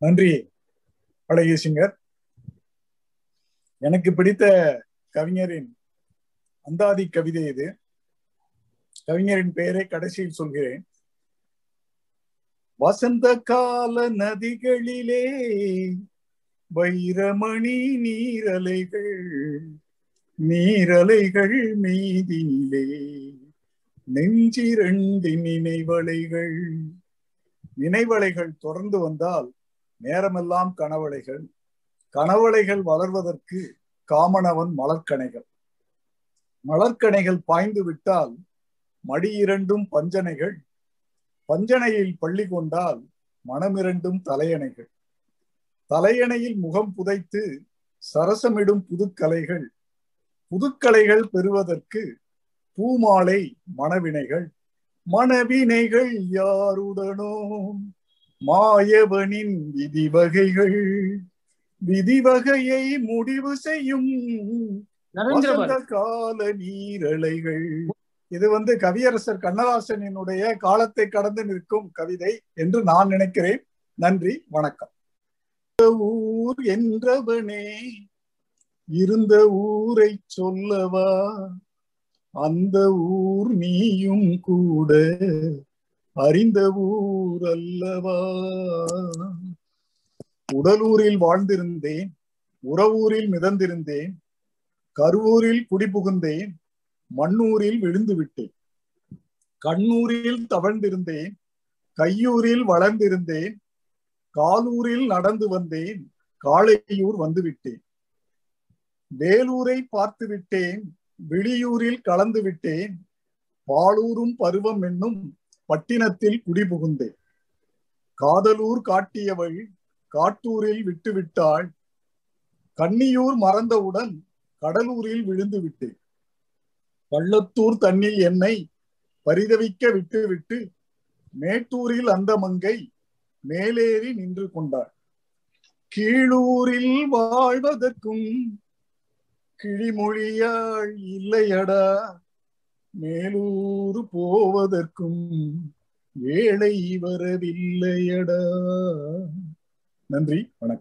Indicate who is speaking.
Speaker 1: நன்றி அழகிய சிங்கர். எனக்கு பிடித்த கவிஞரின் அந்தாதி கவிதை இது. கவிஞரின் பெயரை கடைசியில் சொல்கிறேன். வசந்த கால நதிகளிலே வைரமணி நீரலைகள் நீரலைகள் மீதினிலே நெஞ்சிரண்டு நினைவலைகள். நினைவலைகள் தொடர்ந்து வந்தால் நேரமெல்லாம் கணவளைகள் கணவளைகள் வளர்வதற்கு காமனவன் மலர்கணைகள் மலர்கணைகள் பாய்ந்து விட்டால் மடி இரண்டும் பஞ்சனைகள். பஞ்சனையில் பள்ளி கொண்டால் மனமிரண்டும் தலையணைகள். தலையணையில் முகம் புதைத்து சரசமிடும் புதுக்கலைகள். புதுக்கலைகள் பெறுவதற்கு பூமாலை மணவினைகள் மணவினைகள் யாருடனோ மாயவனின் விதிவகைகள். விதிவகையை முடிவு செய்யும் கால நீரலைகள். இது வந்து கவியரசர் கண்ணதாசனினுடைய காலத்தை கடந்து நிற்கும் கவிதை என்று நான் நினைக்கிறேன். நன்றி வணக்கம். ஊர் என்றவனே இருந்த ஊரை சொல்லவா? அந்த ஊர் நீயும் கூட அறிந்த ஊர் அல்லவா உடலூரில் வாழ்ந்திருந்தேன் உறவூரில் மிதந்திருந்தேன் கருவூரில் குடிபுகுந்தேன் மண்ணூரில் விழுந்து விட்டேன். கண்ணூரில் தவழ்ந்திருந்தேன் கையூரில் வளர்ந்திருந்தேன் காலூரில் நடந்து வந்தேன் காளையூர் வந்துவிட்டேன் வேலூரை பார்த்து விட்டேன் வெளியூரில் கலந்து விட்டேன் பாலூரும் பருவம் என்னும் பட்டினத்தில் குடிபுகுந்தேன். காதலூர் காட்டியவள் காட்டூரில் விட்டுவிட்டாள். கன்னியூர் மறந்தவுடன் கடலூரில் விழுந்து விட்டேன் பள்ளத்தூர் தண்ணில் என்னை பரிதவிக்க விட்டுவிட்டு மேட்டூரில் அந்த மங்கை மேலேறி நின்று கொண்டாள். கீழூரில் வாழ்வதற்கும் கிழிமொழியாள் இல்லையடா. மேலூர் போவதற்கும் வேலை வரவில்லையடா. நன்றி வணக்கம்.